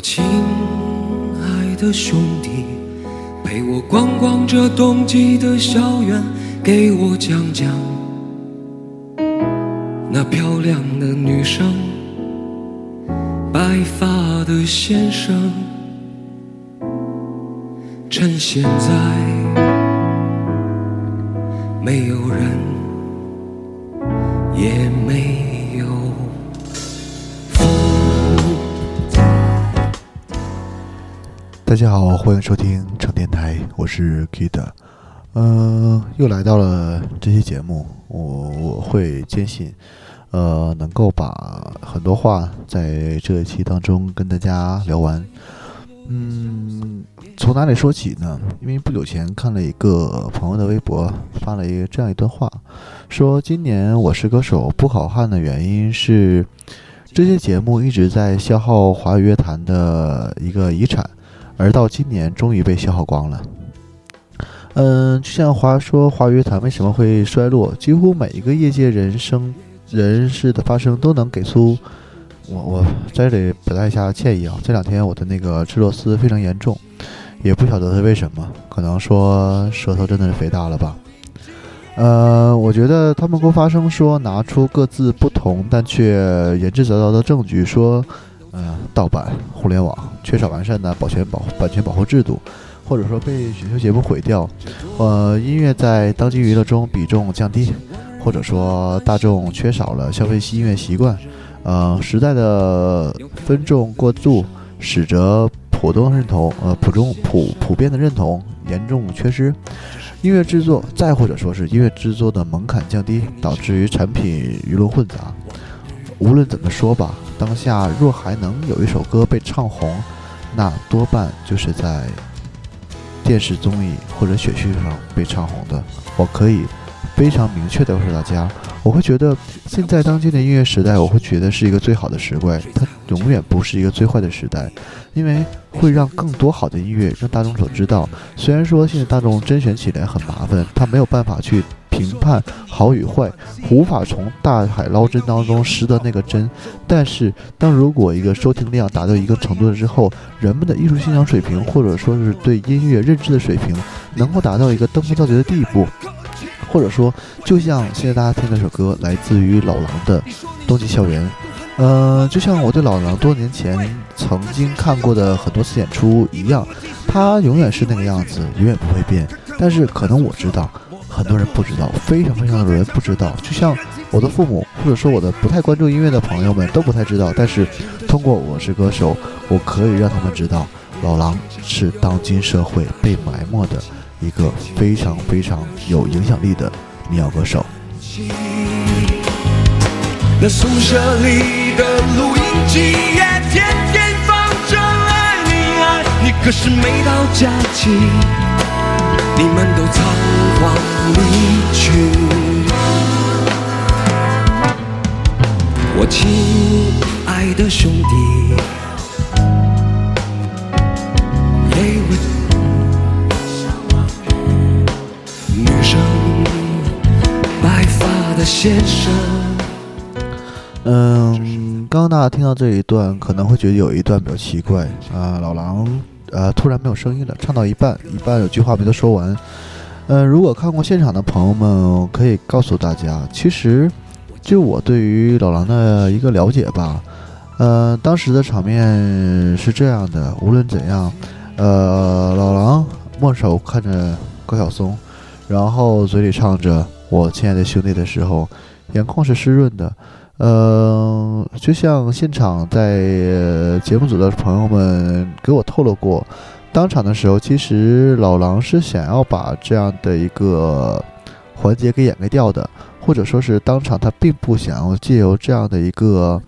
我亲爱的兄弟，陪我逛逛这冬季的校园，给我讲讲那漂亮的女生，白发的先生。趁现在没有人，也没大家好，欢迎收听成电台，我是 Kid。嗯、又来到了这期节目，我我会坚信，呃，能够把很多话在这一期当中跟大家聊完。嗯，从哪里说起呢？因为不久前看了一个朋友的微博，发了一个这样一段话，说今年《我是歌手》不好看的原因是，这些节目一直在消耗华语乐坛的一个遗产，而到今年终于被消耗光了。嗯，就像华说华语乐坛为什么会衰落，几乎每一个业界人生人士的发声都能给出。我我在这里表达一下歉意啊，这两天我的那个吃螺丝非常严重，也不晓得是为什么，可能说舌头真的是肥大了吧。呃，我觉得他们给我发声说拿出各自不同但却言之凿凿的证据，说，呃，盗版、互联网缺少完善的保全保版权保护制度，或者说被选秀节目毁掉，呃，音乐在当今娱乐中比重降低，或者说大众缺少了消费音乐习惯。呃，时代的分众过度，使得普通认同，呃，普中普普遍的认同严重缺失。音乐制作，再或者说是音乐制作的门槛降低，导致于产品鱼龙混杂。无论怎么说吧，当下若还能有一首歌被唱红，那多半就是在电视综艺或者选秀上被唱红的。我可以非常明确的告诉大家。我会觉得，现在当今的音乐时代，我会觉得是一个最好的时代，它永远不是一个最坏的时代，因为会让更多好的音乐让大众所知道。虽然说现在大众甄选起来很麻烦，他没有办法去评判好与坏，无法从大海捞针当中拾得那个针。但是，当如果一个收听量达到一个程度之后，人们的艺术欣赏水平，或者说是对音乐认知的水平，能够达到一个登峰造极的地步。或者说，就像现在大家听那首歌，来自于老狼的《冬季校园》。呃，就像我对老狼多年前曾经看过的很多次演出一样，他永远是那个样子，永远不会变。但是可能我知道，很多人不知道，非常非常多人不知道。就像我的父母，或者说我的不太关注音乐的朋友们都不太知道。但是通过《我是歌手》，我可以让他们知道，老狼是当今社会被埋没的。一个非常非常有影响力的民谣歌手。那宿舍里的录音机也天天放着爱你爱你，可是每到假期，你们都仓皇离去。我亲爱的兄弟，也为女生白发的先生。嗯，刚刚大家听到这一段，可能会觉得有一段比较奇怪啊，老狼呃突然没有声音了，唱到一半，一半有句话没有说完。嗯，如果看过现场的朋友们，可以告诉大家，其实就我对于老狼的一个了解吧，呃，当时的场面是这样的，无论怎样，呃，老狼默手看着高晓松，然后嘴里唱着“我亲爱的兄弟”的时候，眼眶是湿润的。呃，就像现场在节目组的朋友们给我透露过，当场的时候，其实老狼是想要把这样的一个环节给掩盖掉的，或者说是当场他并不想要借由这样的一个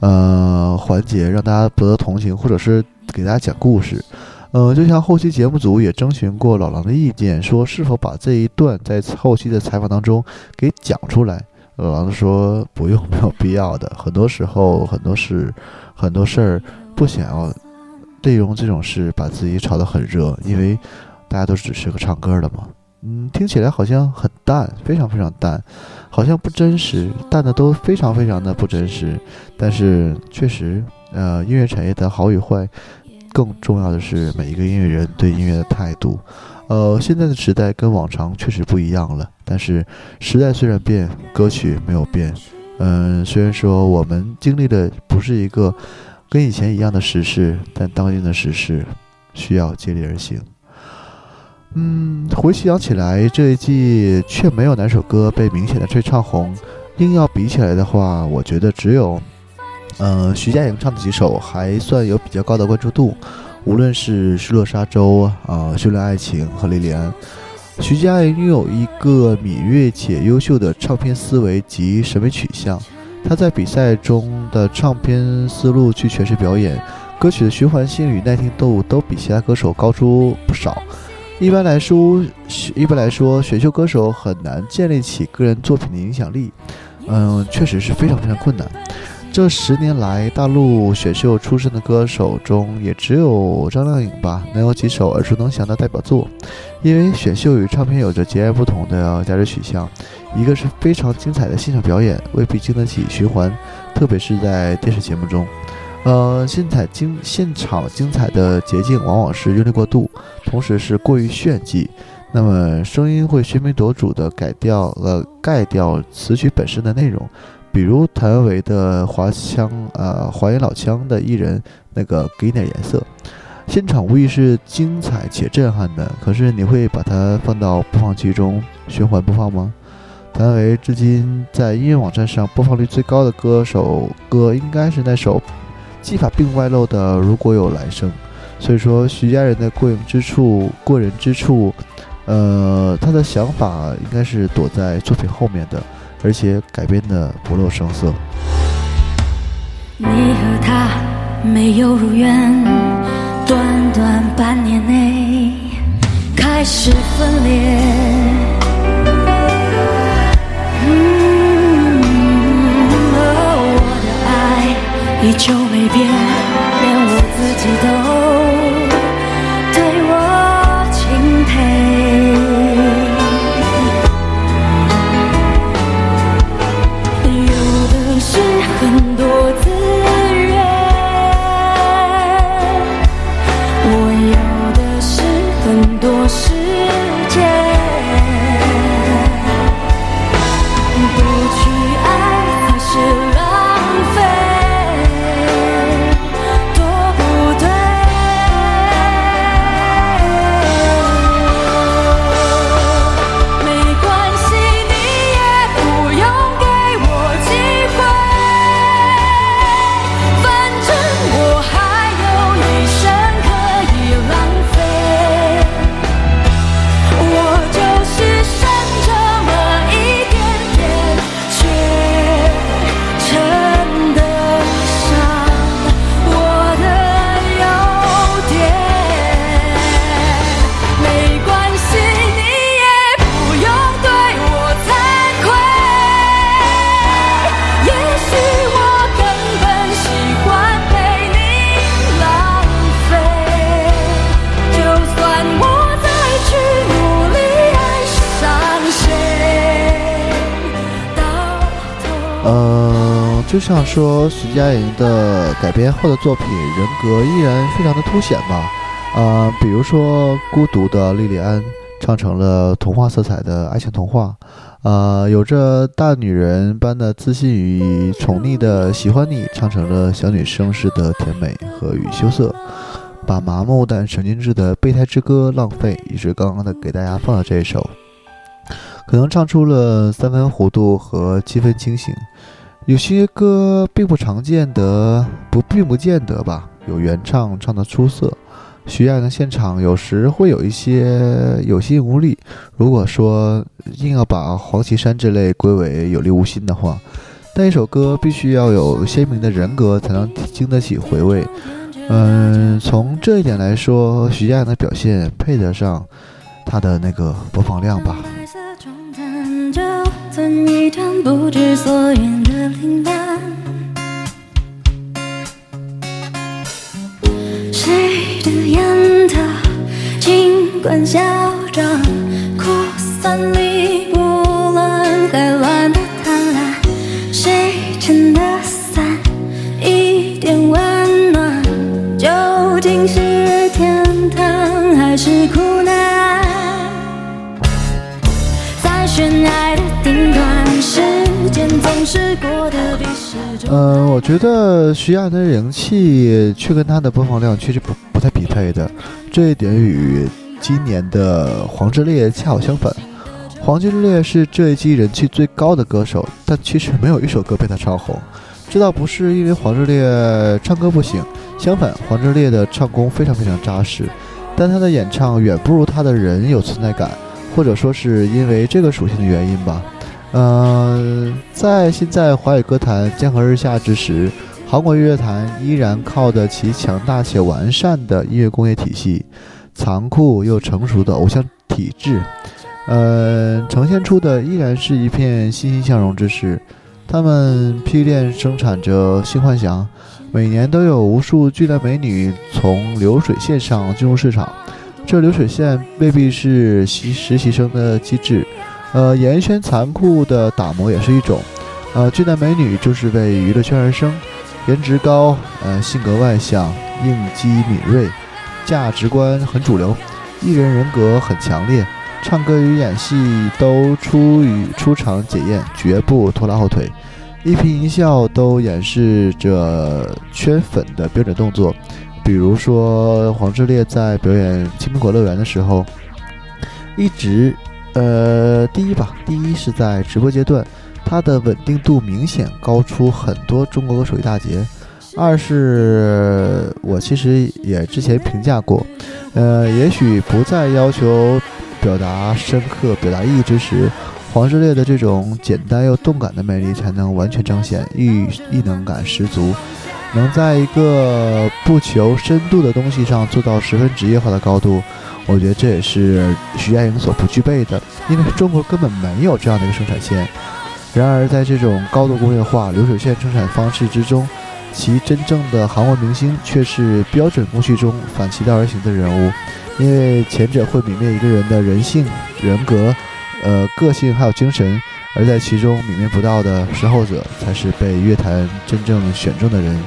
呃环节让大家博得同情，或者是给大家讲故事。呃，就像后期节目组也征询过老狼的意见，说是否把这一段在后期的采访当中给讲出来。老狼说：“不用，没有必要的。很多时候，很多事，很多事儿，不想要内容这种事把自己炒得很热，因为大家都只是个唱歌的嘛。嗯，听起来好像很淡，非常非常淡，好像不真实，淡的都非常非常的不真实。但是确实，呃，音乐产业的好与坏，更重要的是每一个音乐人对音乐的态度。呃，现在的时代跟往常确实不一样了，但是时代虽然变，歌曲没有变。嗯，虽然说我们经历的不是一个跟以前一样的时事，但当今的时事需要接力而行。嗯，回想起来，这一季却没有哪首歌被明显的吹唱红。硬要比起来的话，我觉得只有，嗯，徐佳莹唱的几首还算有比较高的关注度。无论是《失落沙洲》啊，《修炼爱情》和《莉莉安》，徐佳莹拥有一个敏锐且优秀的唱片思维及审美取向。他在比赛中的唱片思路去诠释表演，歌曲的循环性与耐听度都比其他歌手高出不少。一般来说，一般来说，选秀歌手很难建立起个人作品的影响力。嗯，确实是非常非常困难。这十年来，大陆选秀出身的歌手中，也只有张靓颖吧，能有几首耳熟能详的代表作。因为选秀与唱片有着截然不同的价值取向，一个是非常精彩的现场表演，未必经得起循环，特别是在电视节目中。呃，现彩精现场精彩的捷径，往往是用力过度，同时是过于炫技。那么声音会喧宾夺主的改掉呃盖掉词曲本身的内容，比如谭维维的华腔呃华语老腔的艺人那个给点颜色，现场无疑是精彩且震撼的。可是你会把它放到播放器中循环播放吗？谭维至今在音乐网站上播放率最高的歌手歌应该是那首技法并外露的如果有来生。所以说徐佳莹的过人之处过人之处。呃，他的想法应该是躲在作品后面的，而且改编的不露声色。你和他没有如愿，短短半年内开始分裂。嗯，我的爱依旧就像说徐佳莹的改编后的作品，人格依然非常的凸显吧。呃，比如说《孤独的莉莉安》唱成了童话色彩的爱情童话，呃，有着大女人般的自信与宠溺的喜欢你唱成了小女生式的甜美和与羞涩，把麻木但神经质的备胎之歌浪费，也是刚刚的给大家放的这一首，可能唱出了三分糊涂和七分清醒。有些歌并不常见得，不并不见得吧，有原唱唱的出色。徐亚莹的现场有时会有一些有心无力。如果说硬要把黄绮珊这类归为有力无心的话，但一首歌必须要有鲜明的人格才能经得起回味。嗯，从这一点来说，徐亚莹的表现配得上她的那个播放量吧。存一段不知所云的凌乱，谁的烟头尽管嚣张，扩散里波澜，海乱呃，我觉得徐亚的人气却跟他的播放量确实不不太匹配的，这一点与今年的黄致列恰好相反。黄致列是这一季人气最高的歌手，但其实没有一首歌被他唱红。这倒不是因为黄致列唱歌不行，相反，黄致列的唱功非常非常扎实，但他的演唱远不如他的人有存在感，或者说是因为这个属性的原因吧。嗯，在现在华语歌坛江河日下之时，韩国乐坛依然靠的其强大且完善的音乐工业体系，残酷又成熟的偶像体制。呃，呈现出的依然是一片欣欣向荣之势。他们批量生产着新幻想，每年都有无数巨大美女从流水线上进入市场。这流水线未必是习实习生的机制，呃，演艺圈残酷的打磨也是一种。呃，巨男美女就是为娱乐圈而生，颜值高，呃，性格外向，应激敏锐，价值观很主流，艺人人格很强烈。唱歌与演戏都出于出场检验，绝不拖拉后腿，一颦一笑都掩饰着圈粉的标准动作。比如说，黄致列在表演《青苹果乐园》的时候，一直，呃，第一吧，第一是在直播阶段，他的稳定度明显高出很多中国歌手一大截。二是我其实也之前评价过，呃，也许不再要求。表达深刻、表达意义之时，黄致列的这种简单又动感的魅力才能完全彰显，艺艺能感十足，能在一个不求深度的东西上做到十分职业化的高度。我觉得这也是徐佳莹所不具备的，因为中国根本没有这样的一个生产线。然而，在这种高度工业化流水线生产方式之中，其真正的韩国明星却是标准工序中反其道而行的人物。因为前者会泯灭一个人的人性、人格、呃个性还有精神，而在其中泯灭不到的是后者，才是被乐坛真正选中的人。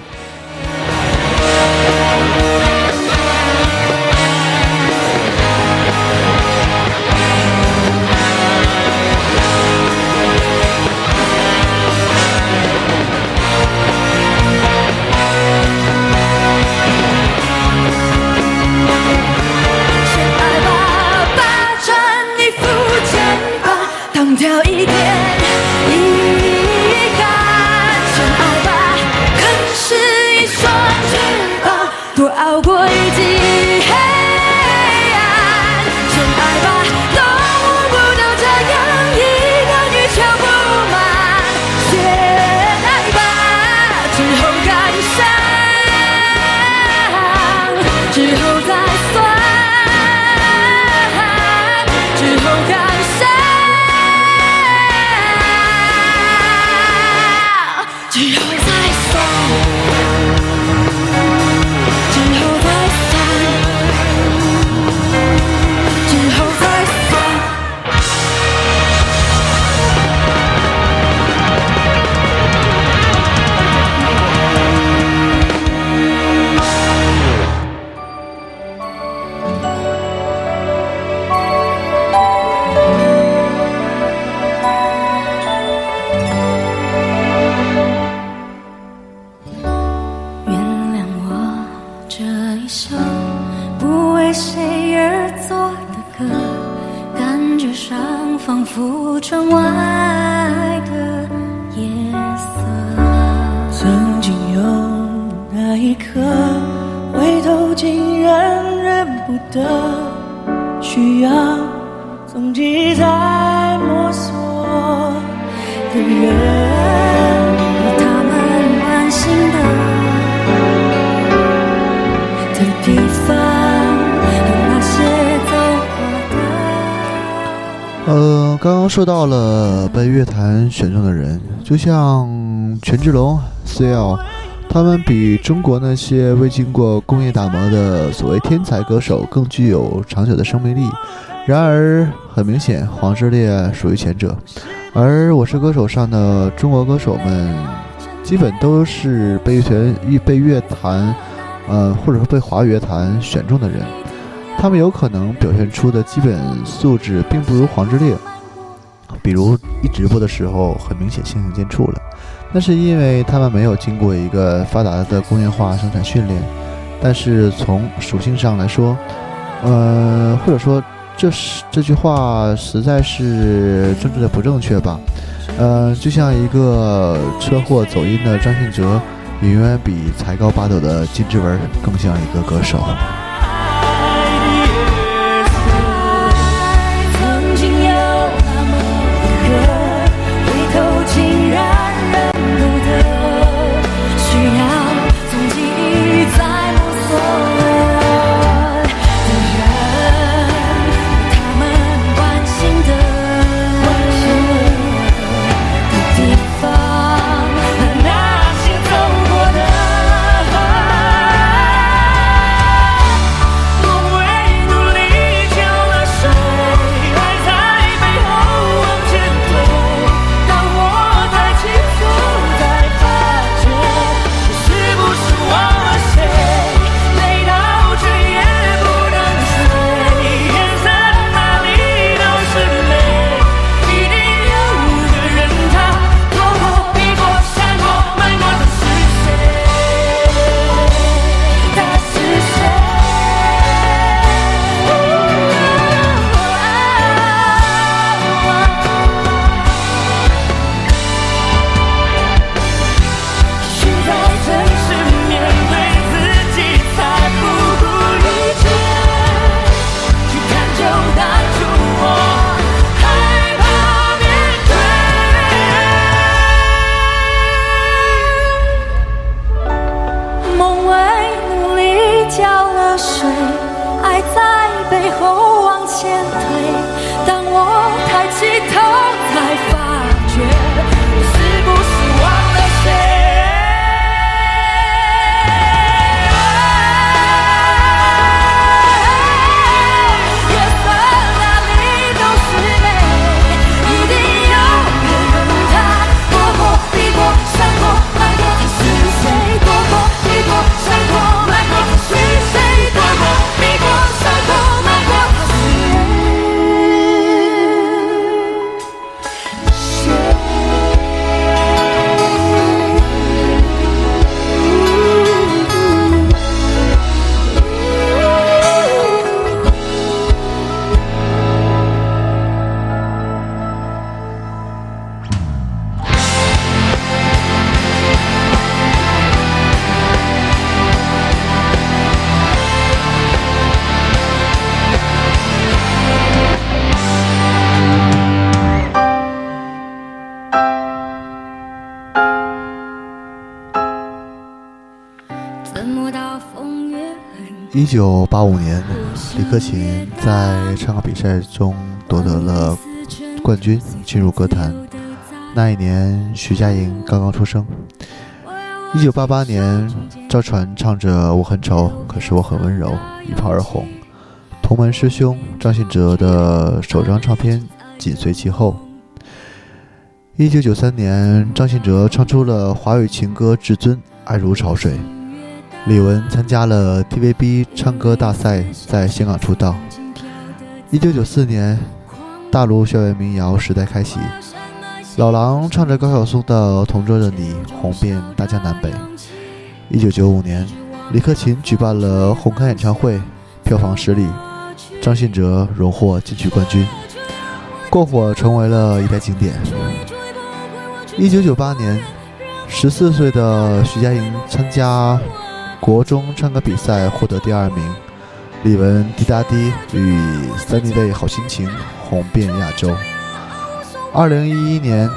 呃，刚刚说到了被乐坛选中的人，就像权志龙、C.L，他们比中国那些未经过工业打磨的所谓天才歌手更具有长久的生命力。然而，很明显，黄致列属于前者，而《我是歌手》上的中国歌手们，基本都是被乐、被乐坛，呃，或者说被华语乐坛选中的人。他们有可能表现出的基本素质并不如黄致列，比如一直播的时候很明显相形见绌了。那是因为他们没有经过一个发达的工业化生产训练。但是从属性上来说，呃，或者说这是这句话实在是政治的不正确吧？呃，就像一个车祸走音的张信哲，远远比才高八斗的金志文更像一个歌手。一九八五年，李克勤在唱歌比赛中夺得了冠军，进入歌坛。那一年，徐佳莹刚刚出生。一九八八年，赵传唱着《我很丑，可是我很温柔》一炮而红。同门师兄张信哲的首张唱片紧随其后。一九九三年，张信哲唱出了华语情歌至尊《爱如潮水》。李玟参加了 TVB 唱歌大赛，在香港出道。一九九四年，大陆校园民谣时代开启，老狼唱着高晓松的《同桌的你》红遍大江南北。一九九五年，李克勤举办了红磡演唱会，票房失利，张信哲荣获金曲冠军，《过火》成为了一代经典。一九九八年，十四岁的徐佳莹参加国中唱歌比赛获得第二名，李玟《滴答滴》与《三 y Day 好心情》红遍亚洲。二零一一年，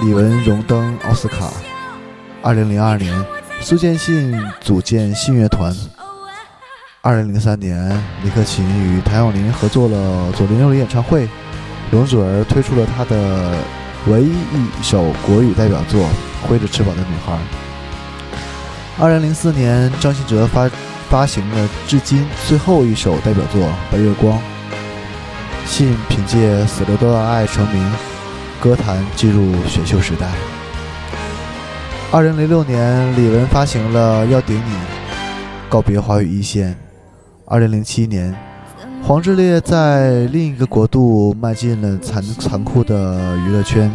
李玟荣登奥斯卡。二零零二年，苏建信组建信乐团。二零零三年，李克勤与谭咏麟合作了《左邻右里》演唱会，容祖儿推出了她的唯一一首国语代表作《挥着翅膀的女孩》。二零零四年，张信哲发发行了至今最后一首代表作《白月光》。信凭借《死了都要爱》成名，歌坛进入选秀时代。二零零六年，李玟发行了《要顶你》，告别华语一线。二零零七年，黄致列在另一个国度迈进了残残酷的娱乐圈。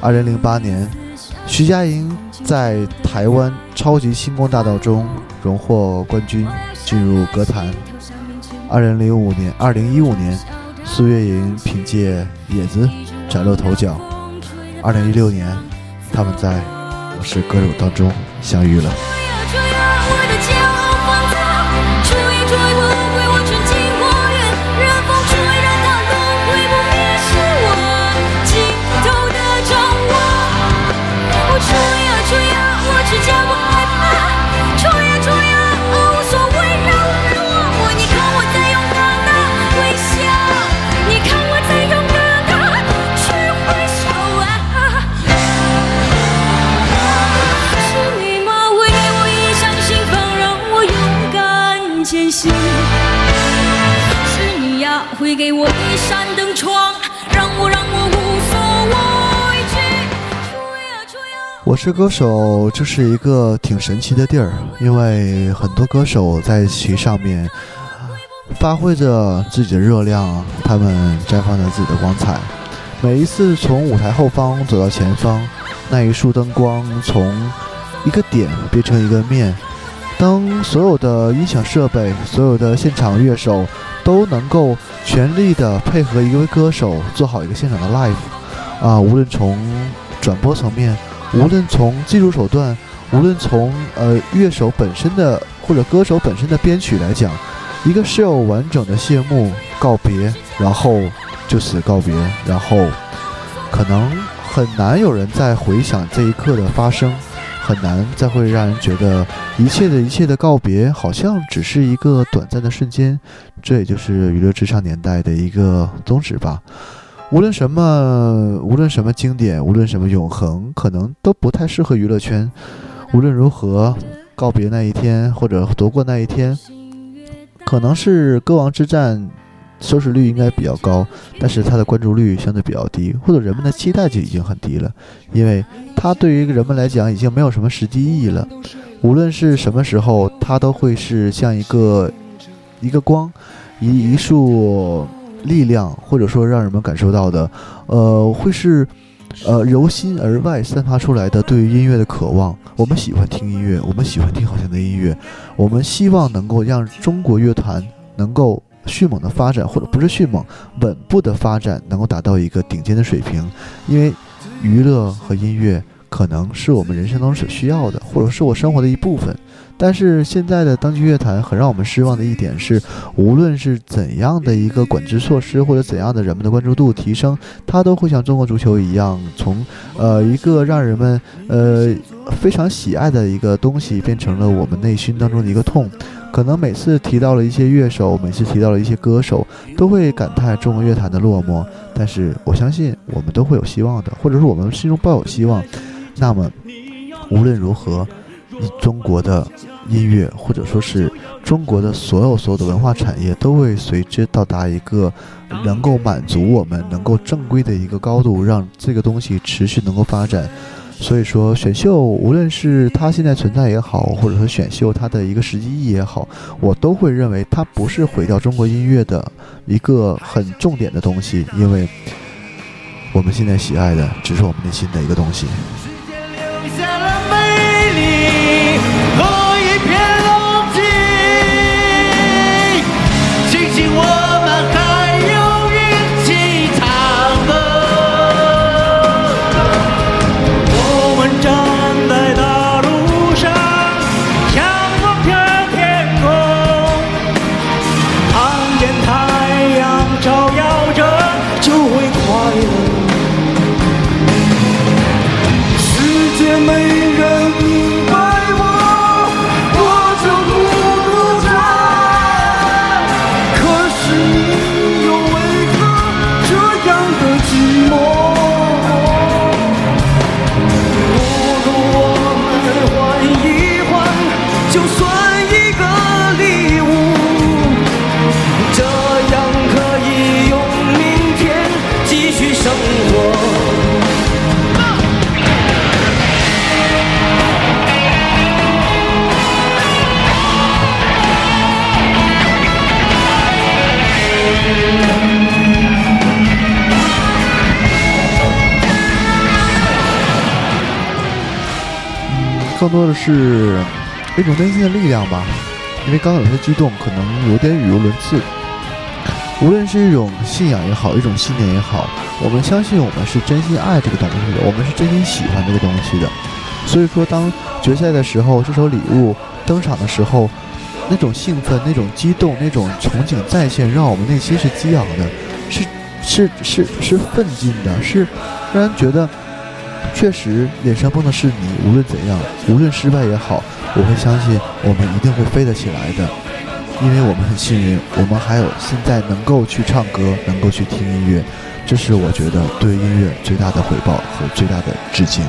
二零零八年，徐佳莹在台湾超级星光大道中荣获冠军，进入歌坛。二零零五年、二零一五年，苏月莹凭借《野子》崭露头角。二零一六年，他们在《我是歌手》当中相遇了。是歌手，这是一个挺神奇的地儿，因为很多歌手在其上面发挥着自己的热量，他们绽放着自己的光彩。每一次从舞台后方走到前方，那一束灯光从一个点变成一个面。当所有的音响设备、所有的现场乐手都能够全力的配合一位歌手做好一个现场的 live，啊，无论从转播层面，无论从技术手段，无论从呃乐手本身的或者歌手本身的编曲来讲，一个 show 完整的谢幕告别，然后就此告别，然后可能很难有人再回想这一刻的发生，很难再会让人觉得一切的一切的告别好像只是一个短暂的瞬间，这也就是娱乐至上年代的一个宗旨吧。无论什么，无论什么经典，无论什么永恒，可能都不太适合娱乐圈。无论如何，告别那一天或者夺过那一天，可能是歌王之战收视率应该比较高，但是它的关注率相对比较低，或者人们的期待就已经很低了，因为它对于人们来讲已经没有什么实际意义了。无论是什么时候，它都会是像一个一个光，一一束力量，或者说让人们感受到的，呃，会是呃由心而外散发出来的对于音乐的渴望。我们喜欢听音乐，我们喜欢听好听的音乐，我们希望能够让中国乐团能够迅猛的发展，或者不是迅猛，稳步的发展，能够达到一个顶尖的水平。因为娱乐和音乐可能是我们人生当中所需要的，或者是我生活的一部分。但是现在的当今乐坛很让我们失望的一点是，无论是怎样的一个管制措施，或者怎样的人们的关注度提升，它都会像中国足球一样，从呃一个让人们呃非常喜爱的一个东西，变成了我们内心当中的一个痛。可能每次提到了一些乐手，每次提到了一些歌手，都会感叹中国乐坛的落寞。但是我相信我们都会有希望的，或者是我们心中抱有希望。那么无论如何，中国的音乐或者说是中国的所有所有的文化产业，都会随之到达一个能够满足我们能够正规的一个高度，让这个东西持续能够发展。所以说，选秀无论是它现在存在也好，或者说选秀它的一个实际意义也好，我都会认为它不是毁掉中国音乐的一个很重点的东西，因为我们现在喜爱的只是我们内心的一个东西。说的是一种内心的力量吧。因为刚刚有些激动，可能有点语无伦次。无论是一种信仰也好，一种信念也好，我们相信我们是真心爱这个东西的，我们是真心喜欢这个东西的。所以说，当决赛的时候，这首礼物登场的时候，那种兴奋、那种激动、那种憧憬再现，让我们内心是激昂的，是是是是奋进的，是让人觉得确实脸上蹦的是你。无论怎样，无论失败也好，我会相信我们一定会飞得起来的，因为我们很幸运，我们还有现在能够去唱歌，能够去听音乐，这是我觉得对音乐最大的回报和最大的致敬。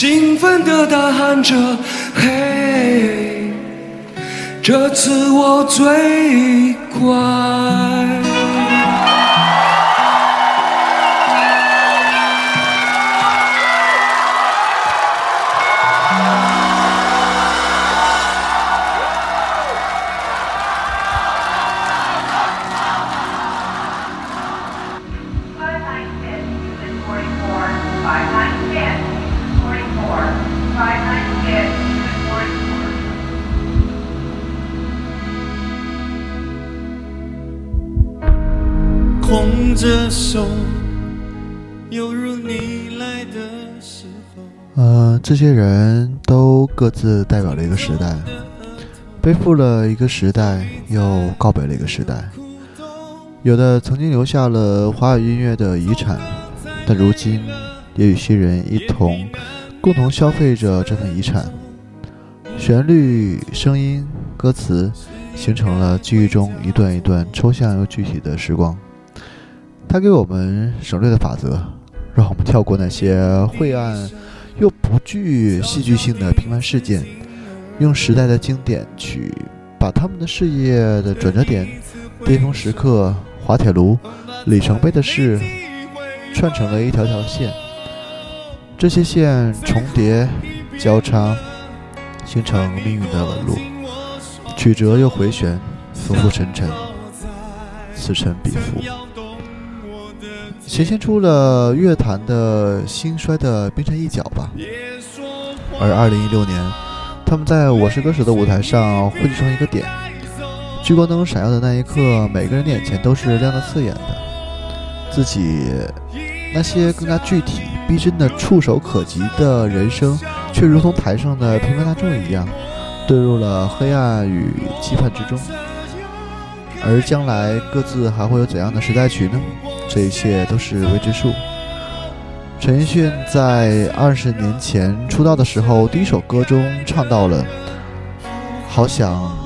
兴奋地大喊着：“嘿，这次我最快。手，犹如你来的时候。呃，这些人都各自代表了一个时代，背负了一个时代，又告别了一个时代。有的曾经留下了华语音乐的遗产，但如今也与新人一同共同消费着这份遗产。旋律、声音、歌词，形成了记忆中一段一段抽象又具体的时光。它给我们省略的法则，让我们跳过那些晦暗又不具戏剧性的平凡事件，用时代的经典去把他们的事业的转折点、巅峰时刻、滑铁卢、里程碑的事串成了一条条线。这些线重叠、交叉，形成命运的纹路，曲折又回旋，浮浮沉沉，此沉彼伏。显现出了乐坛的兴衰的冰山一角吧。而二零一六年，他们在《我是歌手》的舞台上汇聚成一个点，聚光灯闪耀的那一刻，每个人的眼前都是亮得刺眼的，自己那些更加具体、逼真的、触手可及的人生，却如同台上的平凡大众一样，遁入了黑暗与期盼之中。而将来各自还会有怎样的时代曲呢？这一切都是未知数。陈奕迅在二十年前出道的时候，第一首歌中唱到了“好想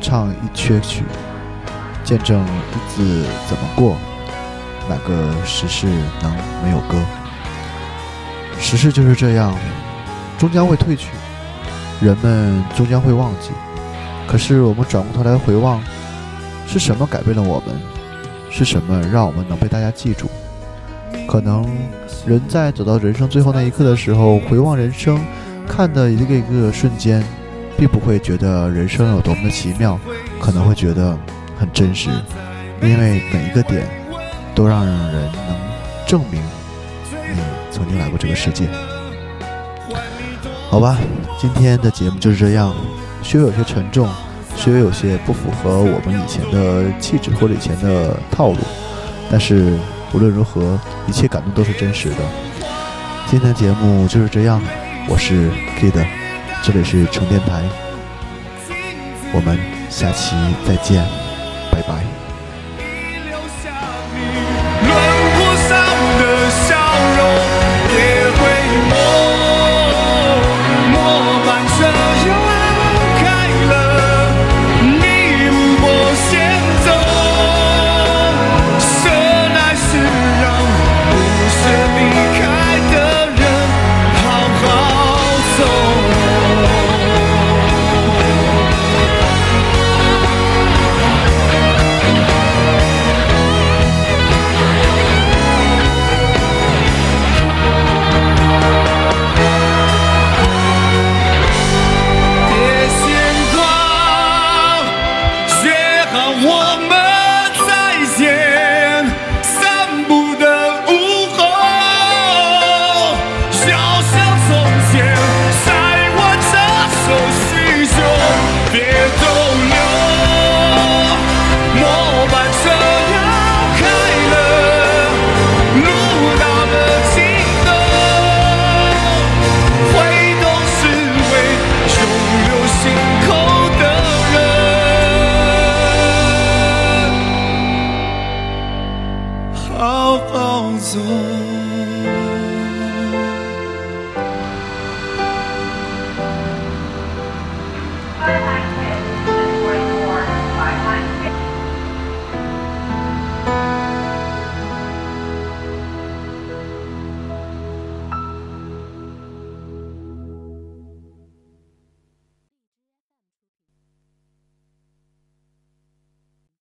唱一阙曲，见证日子怎么过，哪个时事能没有歌？”时事就是这样，终将会褪去，人们终将会忘记。可是我们转过头来回望，是什么改变了我们？是什么让我们能被大家记住？可能人在走到人生最后那一刻的时候，回望人生，看的一个一个瞬间，并不会觉得人生有多么的奇妙，可能会觉得很真实，因为每一个点都让人能证明你曾经来过这个世界。好吧，今天的节目就是这样，稍微有些沉重，稍微有些不符合我们以前的气质或者以前的套路，但是无论如何，一切感动都是真实的。今天的节目就是这样，我是 Kid，这里是成电台，我们下期再见，拜拜。